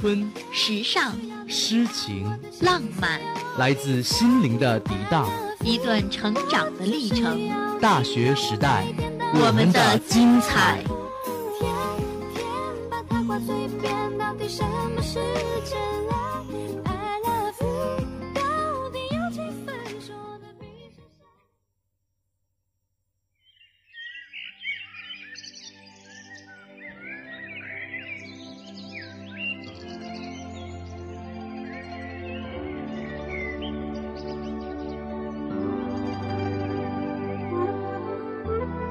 春。时尚。诗情。浪漫，来自心灵的涤荡，一段成长的历程。大学时代，我们的精彩。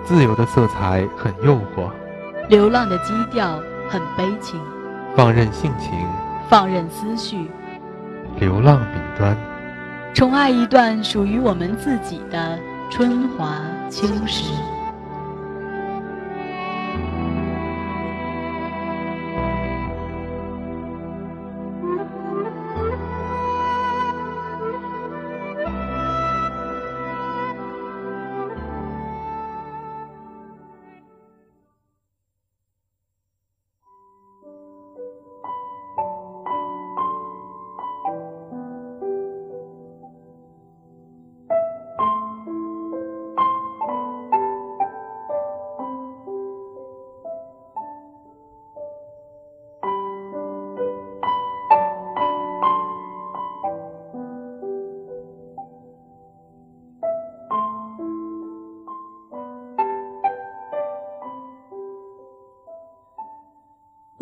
自由的色彩很诱惑，流浪的基调很悲情，放任性情，放任思绪，流浪彼端，宠爱一段属于我们自己的春华秋实。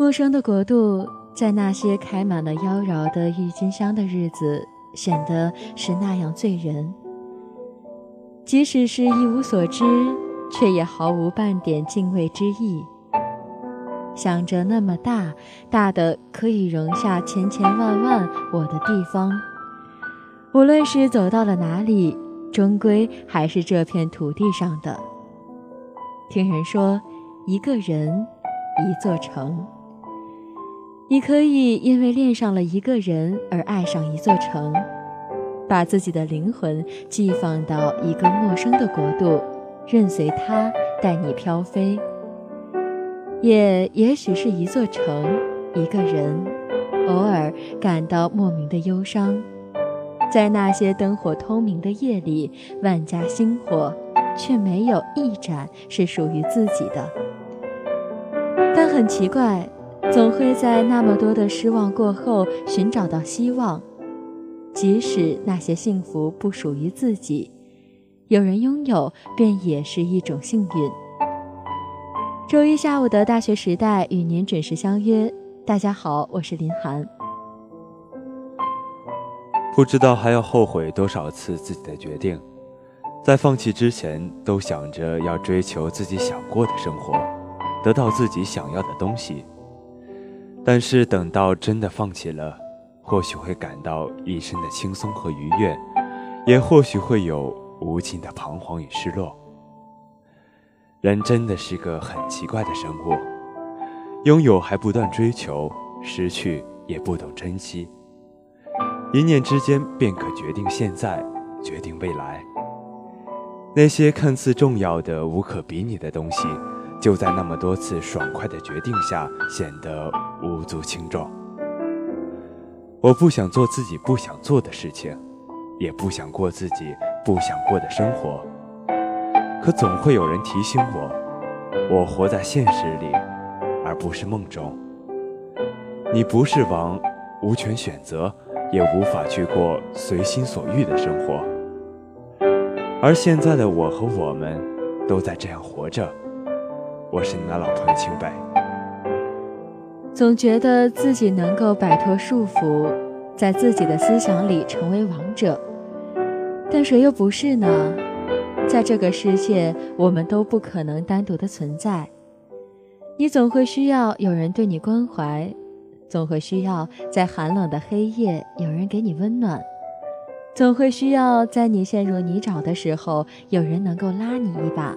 陌生的国度，在那些开满了妖娆的郁金香的日子，显得是那样醉人。即使是一无所知，却也毫无半点敬畏之意。想着那么大，大的可以容下千千万万我的地方，无论是走到了哪里，终归还是这片土地上的。听人说，一个人，一座城。你可以因为恋上了一个人而爱上一座城，把自己的灵魂寄放到一个陌生的国度，任随他带你飘飞。也也许是一座城，一个人，偶尔感到莫名的忧伤，在那些灯火通明的夜里，万家星火，却没有一盏是属于自己的。但很奇怪。总会在那么多的失望过后寻找到希望，即使那些幸福不属于自己，有人拥有便也是一种幸运。周一下午的大学时代与您准时相约，大家好，我是林涵。不知道还要后悔多少次自己的决定，在放弃之前都想着要追求自己想过的生活，得到自己想要的东西。但是等到真的放弃了，或许会感到一身的轻松和愉悦，也或许会有无尽的彷徨与失落。人真的是个很奇怪的生物，拥有还不断追求，失去也不懂珍惜。一念之间便可决定现在，决定未来。那些看似重要的、无可比拟的东西。就在那么多次爽快的决定下，显得无足轻重。我不想做自己不想做的事情，也不想过自己不想过的生活。可总会有人提醒我，我活在现实里，而不是梦中。你不是王，无权选择，也无法去过随心所欲的生活。而现在的我和我们，都在这样活着。我是你的老朋友清白。总觉得自己能够摆脱束缚，在自己的思想里成为王者，但谁又不是呢？在这个世界，我们都不可能单独的存在。你总会需要有人对你关怀，总会需要在寒冷的黑夜有人给你温暖，总会需要在你陷入泥沼的时候有人能够拉你一把。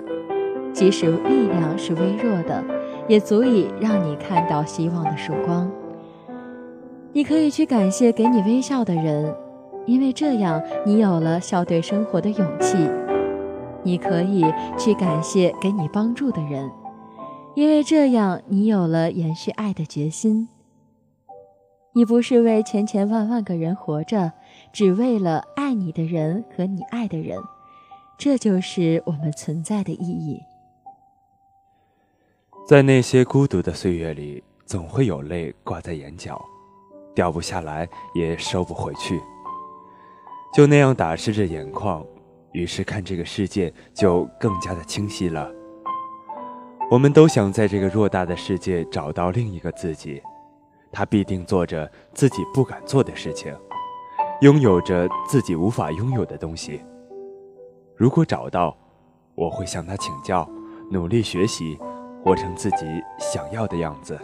即使力量是微弱的，也足以让你看到希望的曙光。你可以去感谢给你微笑的人，因为这样你有了笑对生活的勇气；你可以去感谢给你帮助的人，因为这样你有了延续爱的决心。你不是为千千万万个人活着，只为了爱你的人和你爱的人，这就是我们存在的意义。在那些孤独的岁月里，总会有泪挂在眼角，掉不下来也收不回去，就那样打湿着眼眶，于是看这个世界就更加的清晰了。我们都想在这个偌大的世界找到另一个自己。他必定做着自己不敢做的事情，拥有着自己无法拥有的东西。如果找到，我会向他请教，努力学习，活成自己想要的样子。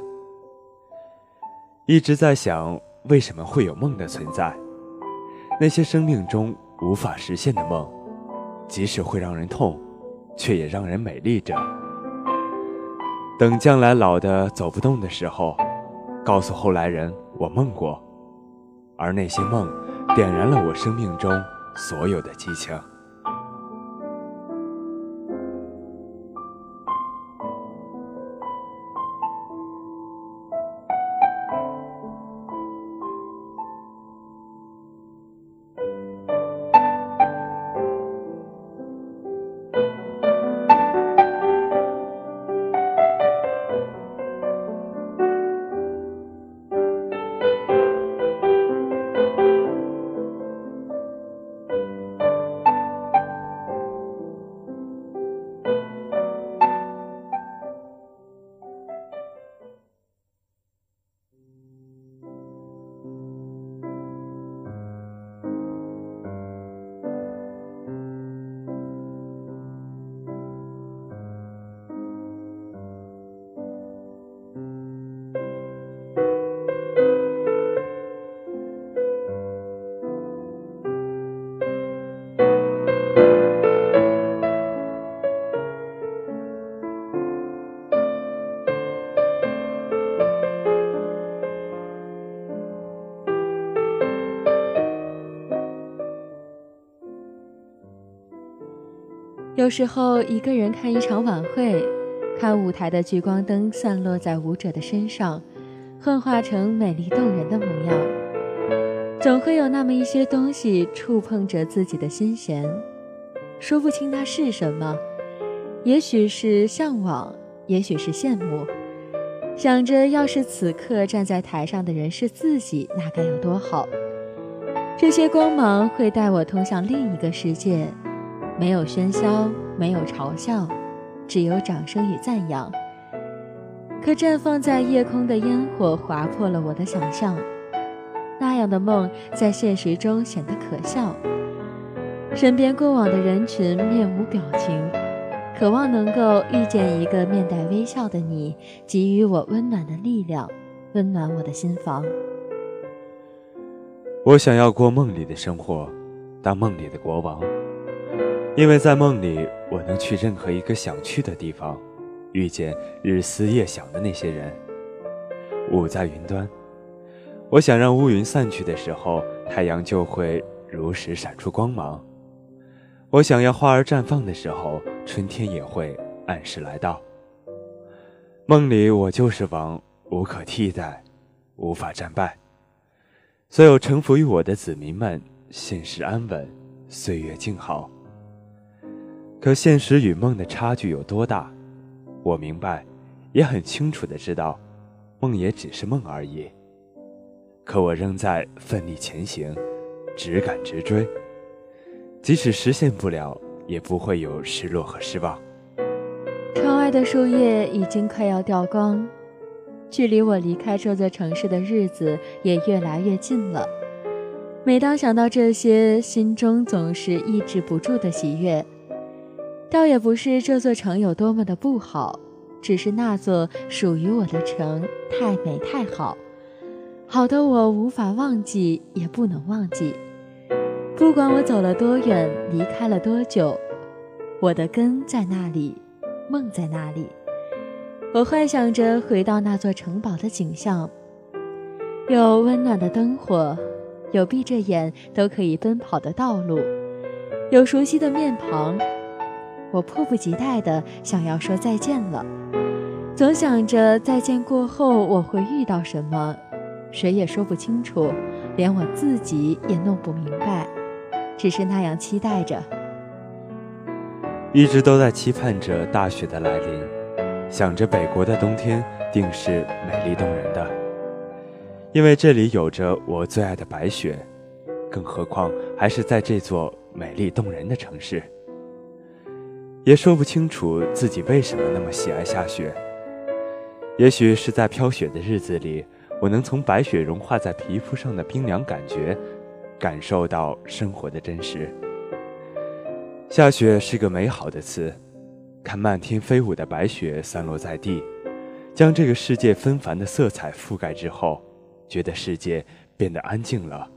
一直在想，为什么会有梦的存在？那些生命中无法实现的梦，即使会让人痛，却也让人美丽着。等将来老的走不动的时候。告诉后来人，我梦过，而那些梦，点燃了我生命中所有的激情。有时候一个人看一场晚会，看舞台的聚光灯散落在舞者的身上，幻化成美丽动人的模样，总会有那么一些东西触碰着自己的心弦，说不清那是什么，也许是向往，也许是羡慕，想着要是此刻站在台上的人是自己，那该有多好。这些光芒会带我通向另一个世界。没有喧嚣，没有嘲笑，只有掌声与赞扬。可绽放在夜空的烟火划破了我的想象，那样的梦在现实中显得可笑。身边过往的人群面无表情，渴望能够遇见一个面带微笑的你，给予我温暖的力量，温暖我的心房。我想要过梦里的生活，当梦里的国王。因为在梦里，我能去任何一个想去的地方，遇见日思夜想的那些人。雾在云端，我想让乌云散去的时候，太阳就会如实闪出光芒。我想要花儿绽放的时候，春天也会按时来到。梦里我就是王，无可替代，无法战败。所有臣服于我的子民们，现实安稳，岁月静好。可现实与梦的差距有多大？我明白，也很清楚的知道，梦也只是梦而已。可我仍在奋力前行，只赶直追。即使实现不了，也不会有失落和失望。窗外的树叶已经快要掉光，距离我离开这座城市的日子也越来越近了。每当想到这些，心中总是抑制不住的喜悦。倒也不是这座城有多么的不好，只是那座属于我的城太美太好，好的我无法忘记，也不能忘记。不管我走了多远，离开了多久，我的根在那里，梦在那里。我幻想着回到那座城堡的景象，有温暖的灯火，有闭着眼都可以奔跑的道路，有熟悉的面庞。我迫不及待地想要说再见了，总想着再见过后我会遇到什么，谁也说不清楚，连我自己也弄不明白，只是那样期待着，一直都在期盼着大雪的来临，想着北国的冬天定是美丽动人的，因为这里有着我最爱的白雪，更何况还是在这座美丽动人的城市。也说不清楚自己为什么那么喜爱下雪。也许是在飘雪的日子里，我能从白雪融化在皮肤上的冰凉感觉，感受到生活的真实。下雪是个美好的词，看漫天飞舞的白雪散落在地，将这个世界纷繁的色彩覆盖之后，觉得世界变得安静了，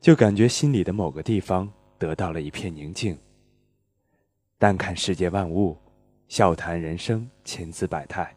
就感觉心里的某个地方得到了一片宁静。淡看世界万物，笑谈人生千姿百态。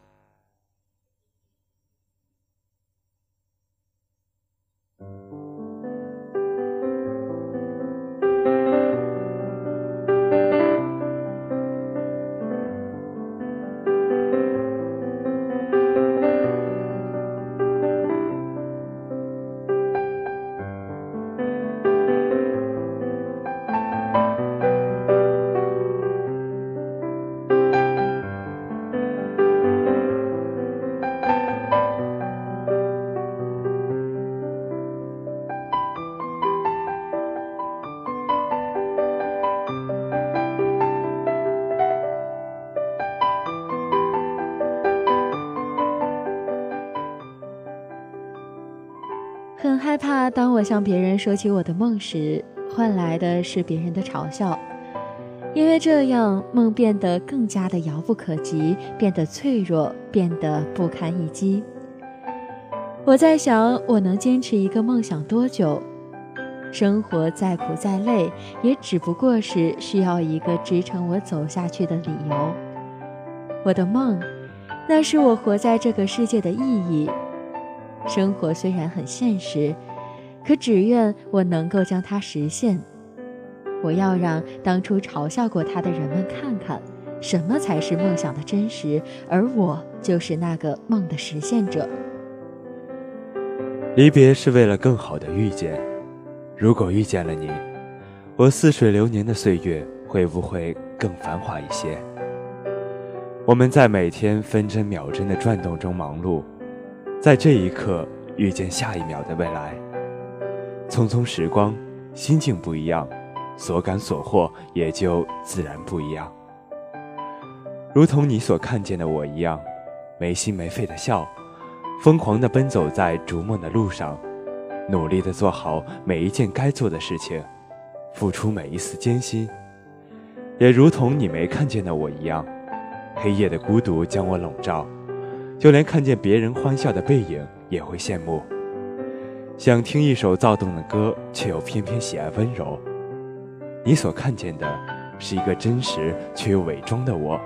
我向别人说起我的梦时，换来的是别人的嘲笑，因为这样梦变得更加的遥不可及，变得脆弱，变得不堪一击。我在想，我能坚持一个梦想多久？生活再苦再累，也只不过是需要一个支撑我走下去的理由。我的梦，那是我活在这个世界的意义。生活虽然很现实，可只愿我能够将它实现。我要让当初嘲笑过他的人们看看，什么才是梦想的真实，而我就是那个梦的实现者。离别是为了更好的遇见。如果遇见了你，我似水流年的岁月会不会更繁华一些？我们在每天分针秒针的转动中忙碌。在这一刻遇见下一秒的未来，匆匆时光，心境不一样，所感所获也就自然不一样。如同你所看见的我一样，没心没肺的笑，疯狂的奔走在逐梦的路上，努力的做好每一件该做的事情，付出每一丝艰辛。也如同你没看见的我一样，黑夜的孤独将我笼罩。就连看见别人欢笑的背影也会羡慕，想听一首躁动的歌，却又偏偏喜爱温柔。你所看见的是一个真实却又伪装的我，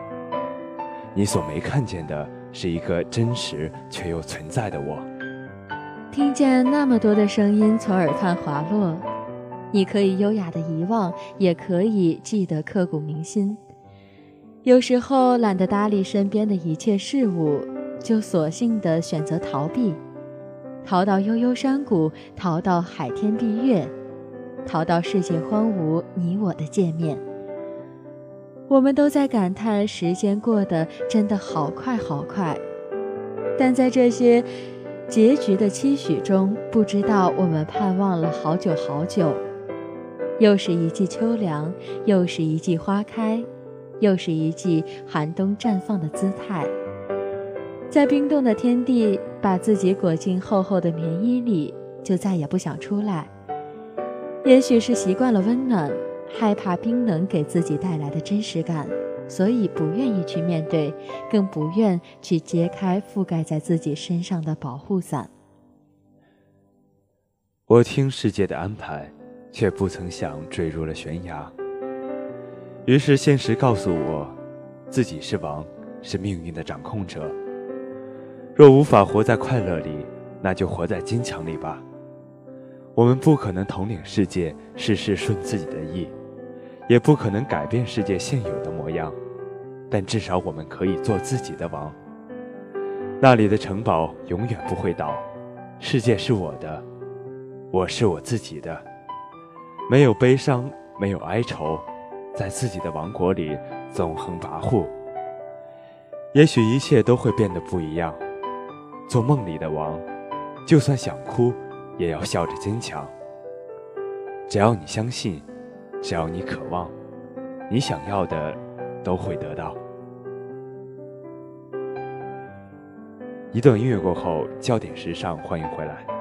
你所没看见的是一个真实却又存在的我。听见那么多的声音从耳畔滑落，你可以优雅的遗忘，也可以记得刻骨铭心。有时候懒得搭理身边的一切事物。就索性的选择逃避，逃到悠悠山谷，逃到海天碧月，逃到世界荒芜，你我的见面。我们都在感叹时间过得真的好快好快，但在这些结局的期许中，不知道我们盼望了好久好久。又是一季秋凉，又是一季花开，又是一季寒冬绽放的姿态。在冰冻的天地，把自己裹进厚厚的棉衣里，就再也不想出来。也许是习惯了温暖，害怕冰冷给自己带来的真实感，所以不愿意去面对，更不愿去揭开覆盖在自己身上的保护伞。我听世界的安排，却不曾想坠入了悬崖。于是现实告诉我，自己是王，是命运的掌控者。若无法活在快乐里，那就活在坚强里吧。我们不可能统领世界，事事顺自己的意，也不可能改变世界现有的模样，但至少我们可以做自己的王。那里的城堡永远不会倒，世界是我的，我是我自己的，没有悲伤，没有哀愁，在自己的王国里纵横跋扈。也许一切都会变得不一样。做梦里的王，就算想哭。也要笑着坚强。只要你相信，只要你渴望，你想要的都会得到。一段音乐过后，焦点时尚，欢迎回来。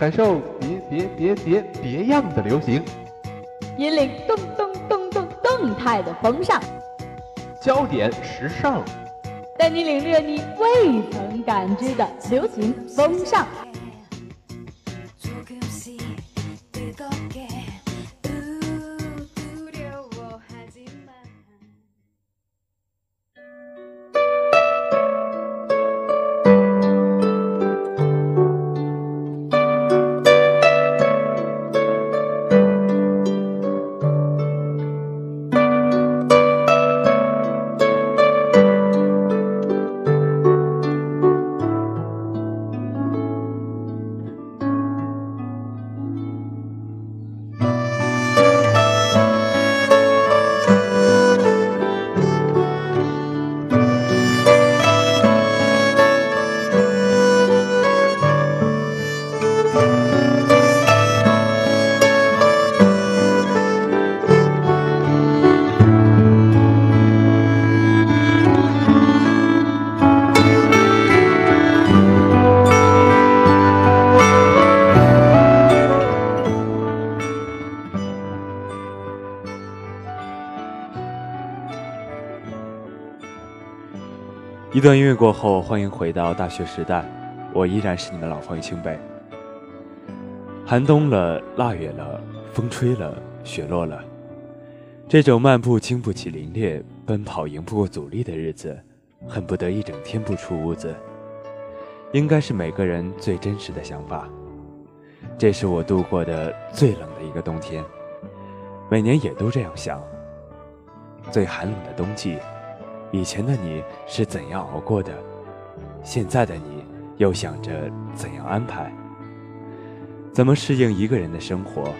感受别别别别别样的流行，引领动动动动动态的风尚，焦点时尚，带你领略你未曾感知的流行风尚。一段音乐过后，欢迎回到大学时代，我依然是你们老朋友清北。寒冬了，腊月了，风吹了，雪落了，这种漫步经不起凛冽，奔跑赢不过阻力的日子，恨不得一整天不出屋子，应该是每个人最真实的想法。这是我度过的最冷的一个冬天，每年也都这样想。最寒冷的冬季。以前的你是怎样熬过的？现在的你又想着怎样安排？怎么适应一个人的生活？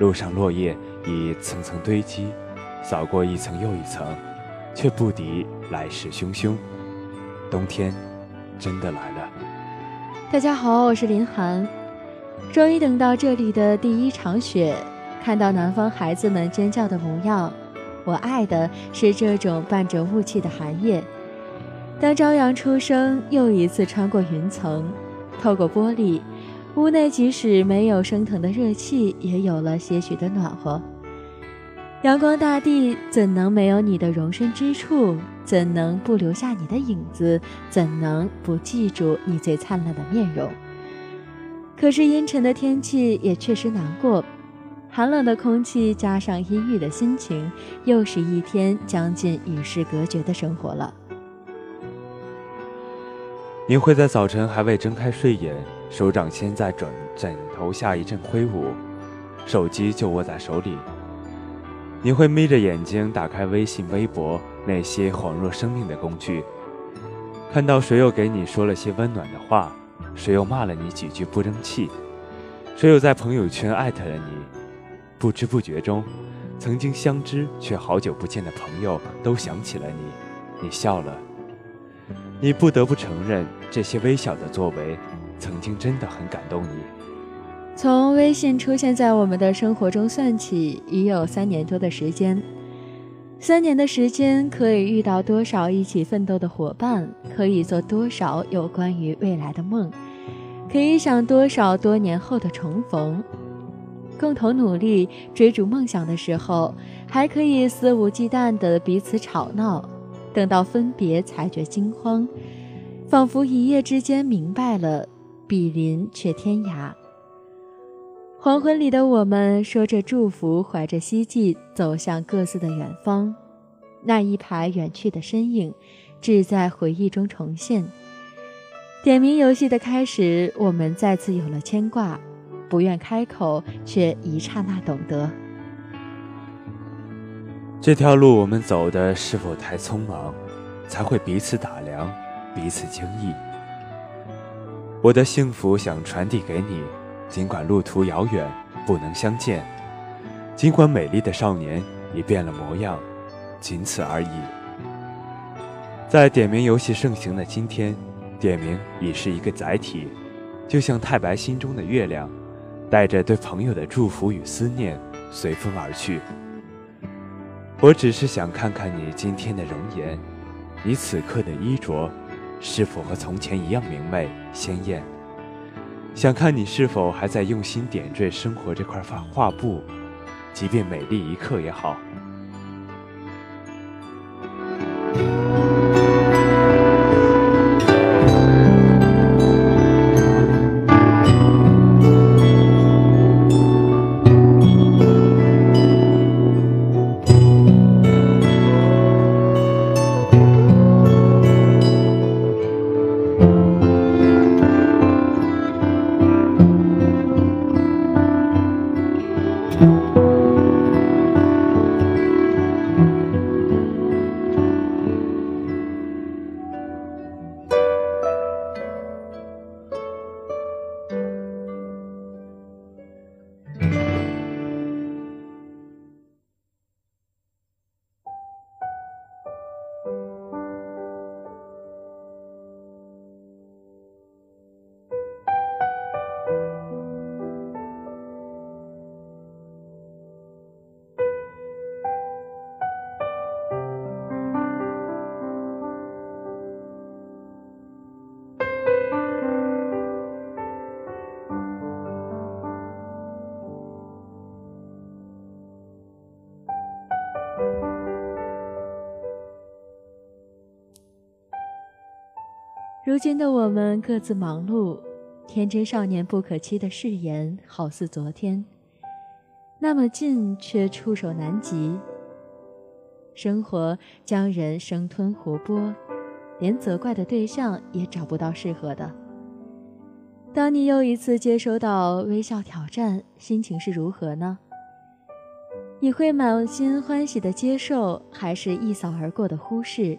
路上落叶已层层堆积，扫过一层又一层，却不敌来势汹汹。冬天真的来了。大家好，我是林涵。终于等到这里的第一场雪，看到南方孩子们尖叫的模样。我爱的是这种伴着雾气的寒夜，当朝阳初升，又一次穿过云层，透过玻璃，屋内即使没有升腾的热气，也有了些许的暖和。阳光大地怎能没有你的容身之处？怎能不留下你的影子？怎能不记住你最灿烂的面容？可是阴沉的天气也确实难过，寒冷的空气加上阴郁的心情，又是一天将近与世隔绝的生活了。你会在早晨还未睁开睡眼，手掌先在枕枕头下一阵挥舞，手机就握在手里。你会眯着眼睛打开微信、微博那些恍若生命的工具，看到谁又给你说了些温暖的话，谁又骂了你几句不争气，谁又在朋友圈艾特了你，不知不觉中，曾经相知却好久不见的朋友都想起了你，你笑了。你不得不承认，这些微小的作为，曾经真的很感动你。从微信出现在我们的生活中算起，已有三年多的时间。三年的时间，可以遇到多少一起奋斗的伙伴？可以做多少有关于未来的梦？可以想多少多年后的重逢？共同努力追逐梦想的时候，还可以肆无忌惮地彼此吵闹。等到分别，才觉惊慌，仿佛一夜之间明白了，比邻却天涯。黄昏里的我们，说着祝福，怀着希冀，走向各自的远方。那一排远去的身影，只在回忆中重现。点名游戏的开始，我们再次有了牵挂，不愿开口，却一刹那懂得。这条路我们走的是否太匆忙，才会彼此打量，彼此惊异？我的幸福想传递给你。尽管路途遥远，不能相见；尽管美丽的少年已变了模样，仅此而已。在点名游戏盛行的今天，点名已是一个载体，就像太白心中的月亮，带着对朋友的祝福与思念，随风而去。我只是想看看你今天的容颜，你此刻的衣着，是否和从前一样明媚鲜艳？想看你是否还在用心点缀生活这块画画布，即便美丽一刻也好。如今的我们各自忙碌，天真少年不可欺的誓言好似昨天，那么近却触手难及。生活将人生吞活剥，连责怪的对象也找不到适合的。当你又一次接收到微笑挑战，心情是如何呢？你会满心欢喜的接受，还是一扫而过的忽视？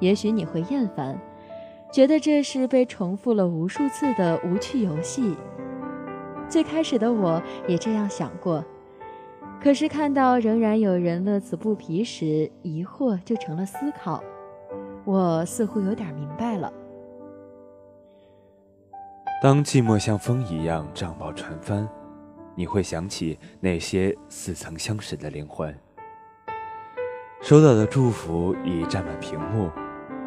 也许你会厌烦。觉得这是被重复了无数次的无趣游戏。最开始的我也这样想过，可是看到仍然有人乐此不疲时，疑惑就成了思考。我似乎有点明白了。当寂寞像风一样涨爆船帆，你会想起那些似曾相识的灵魂。收到的祝福已占满屏幕，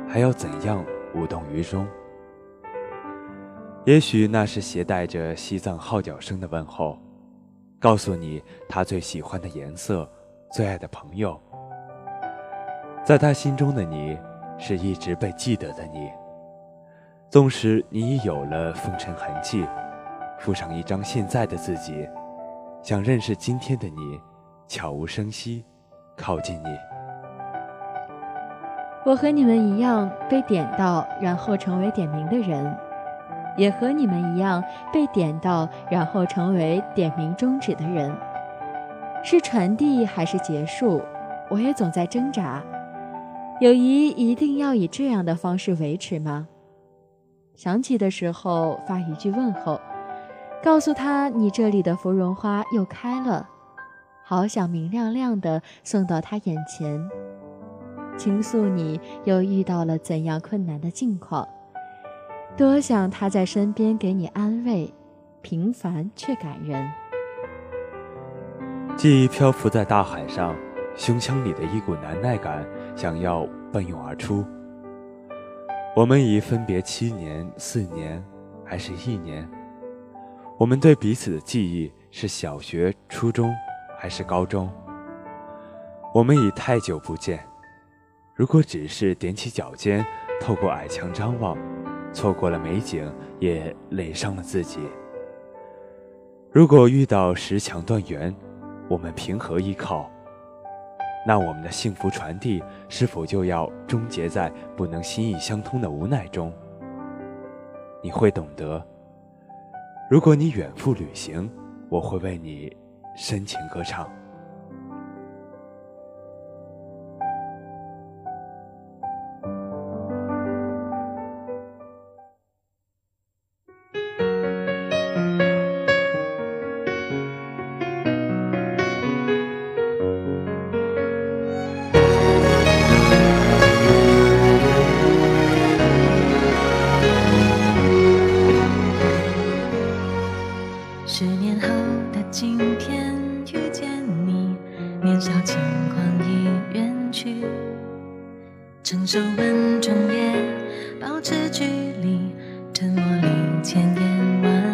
还要怎样？无动于衷。也许那是携带着西藏号角声的问候，告诉你他最喜欢的颜色，最爱的朋友。在他心中的你，是一直被记得的你。纵使你已有了风尘痕迹，附上一张现在的自己，想认识今天的你，悄无声息靠近你。我和你们一样被点到，然后成为点名的人，也和你们一样被点到，然后成为点名终止的人。是传递还是结束？我也总在挣扎。友谊一定要以这样的方式维持吗？想起的时候发一句问候，告诉他你这里的芙蓉花又开了，好想明亮亮的送到他眼前。倾诉你又遇到了怎样困难的境况，多想他在身边给你安慰，平凡却感人。记忆漂浮在大海上，胸腔里的一股难耐感想要奔涌而出。我们已分别七年、四年，还是一年？我们对彼此的记忆是小学、初中，还是高中？我们已太久不见。如果只是踮起脚尖，透过矮墙张望，错过了美景，也累伤了自己。如果遇到石墙断垣，我们平和依靠。那我们的幸福传递是否就要终结在不能心意相通的无奈中？你会懂得。如果你远赴旅行，我会为你深情歌唱。好的今天遇见你，年少轻狂已远去，成熟稳重也保持距离，沉默里千言万。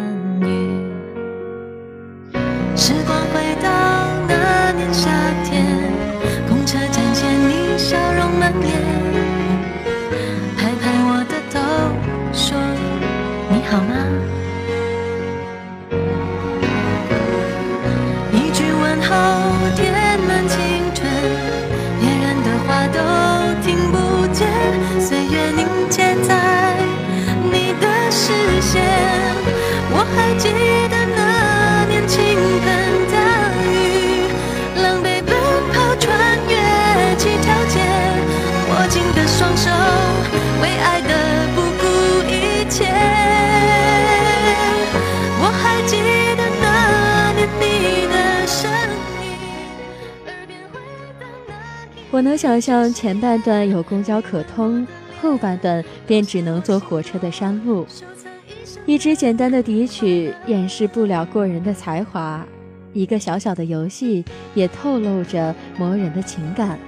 我能想象前半段有公交可通，后半段便只能坐火车的山路。一支简单的笛曲掩饰不了过人的才华，一个小小的游戏也透露着磨人的情感。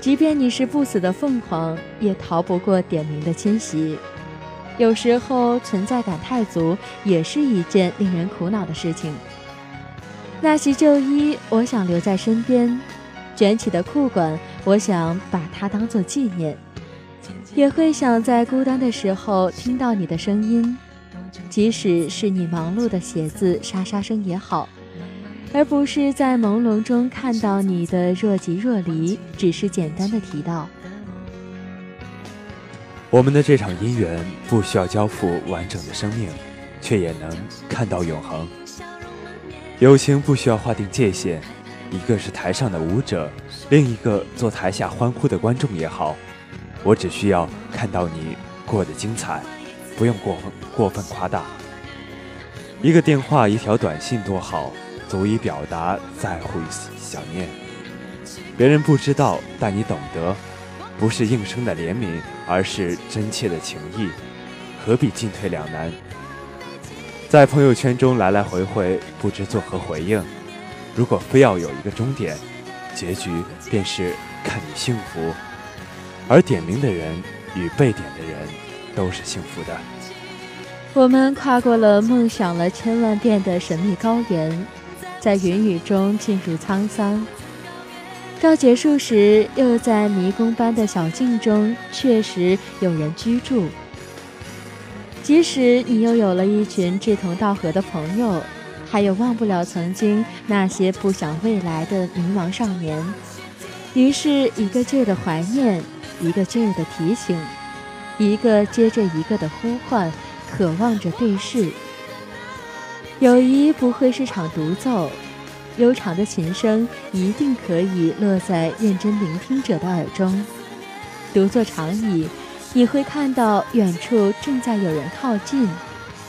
即便你是不死的凤凰，也逃不过点名的侵袭。有时候存在感太足，也是一件令人苦恼的事情。那袭旧衣，我想留在身边。卷起的裤管，我想把它当做纪念，也会想在孤单的时候听到你的声音，即使是你忙碌的写字沙沙声也好，而不是在朦胧中看到你的若即若离，只是简单的提到。我们的这场姻缘不需要交付完整的生命，却也能看到永恒。友情不需要划定界限。一个是台上的舞者，另一个做台下欢呼的观众也好，我只需要看到你过得精彩，不用过分过分夸大。一个电话，一条短信多好，足以表达在乎与想念。别人不知道，但你懂得，不是应声的怜悯，而是真切的情谊，何必进退两难？在朋友圈中来来回回，不知作何回应。如果非要有一个终点，结局便是看你幸福，而点名的人与被点的人都是幸福的。我们跨过了梦想了千万遍的神秘高原，在云雨中进入沧桑，到结束时，又在迷宫般的小径中，确实有人居住。即使你又有了一群志同道合的朋友，还有忘不了曾经那些不想未来的迷茫少年，于是一个劲儿的怀念，一个劲儿的提醒，一个接着一个的呼唤，渴望着对视。友谊不会是场独奏。悠长的琴声一定可以落在认真聆听者的耳中。独坐长椅，你会看到远处正在有人靠近，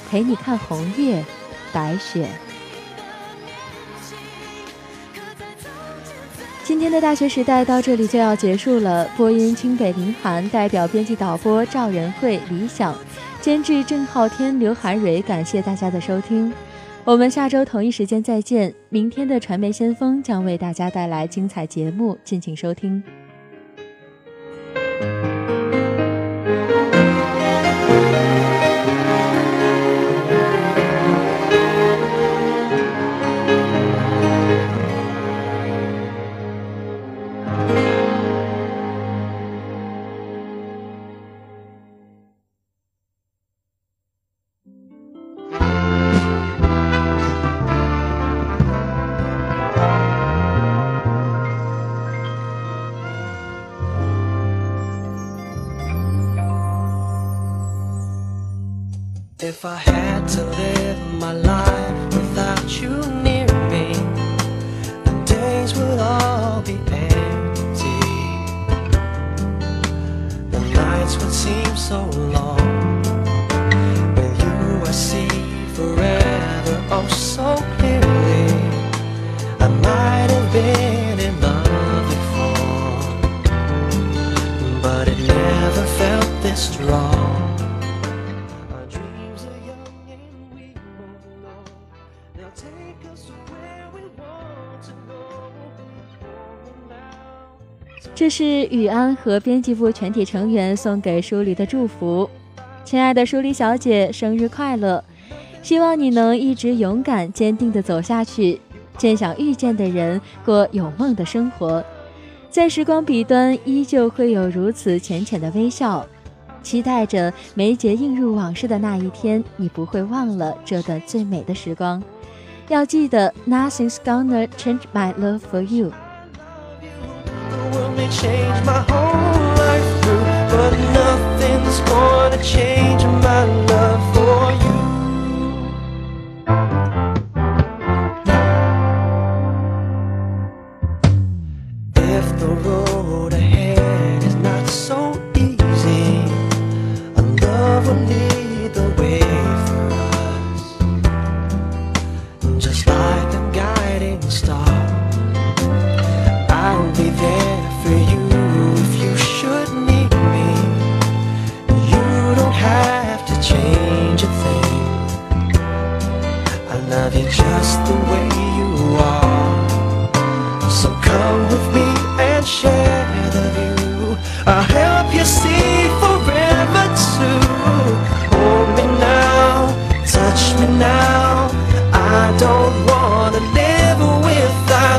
陪你看红叶、白雪。今天的大学时代到这里就要结束了。播音：清北林寒，代表编辑导播赵仁慧、李想，监制郑浩天、刘涵蕊。感谢大家的收听。我们下周同一时间再见。明天的传媒先锋将为大家带来精彩节目，敬请收听。If I had to live my life without you near me, the days would all be empty. The nights would seem so long. 这是雨安和编辑部全体成员送给舒黎的祝福。亲爱的舒黎小姐，生日快乐！希望你能一直勇敢、坚定地走下去，见想遇见的人，过有梦的生活。在时光彼端，依旧会有如此浅浅的微笑。期待着梅姐映入往事的那一天，你不会忘了这段最美的时光。要记得，Nothing's gonna change my love for you。World change my whole life through, but nothing's gonna change my love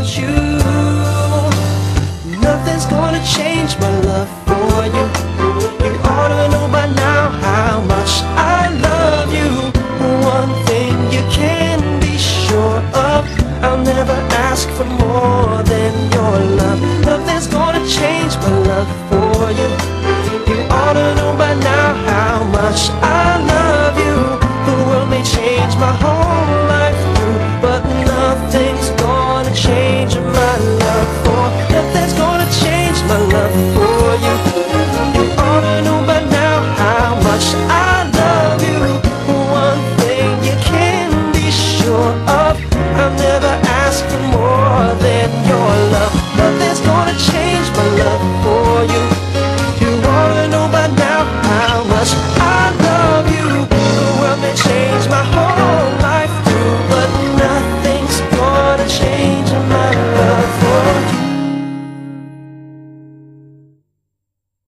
you. Nothing's gonna change my love for you.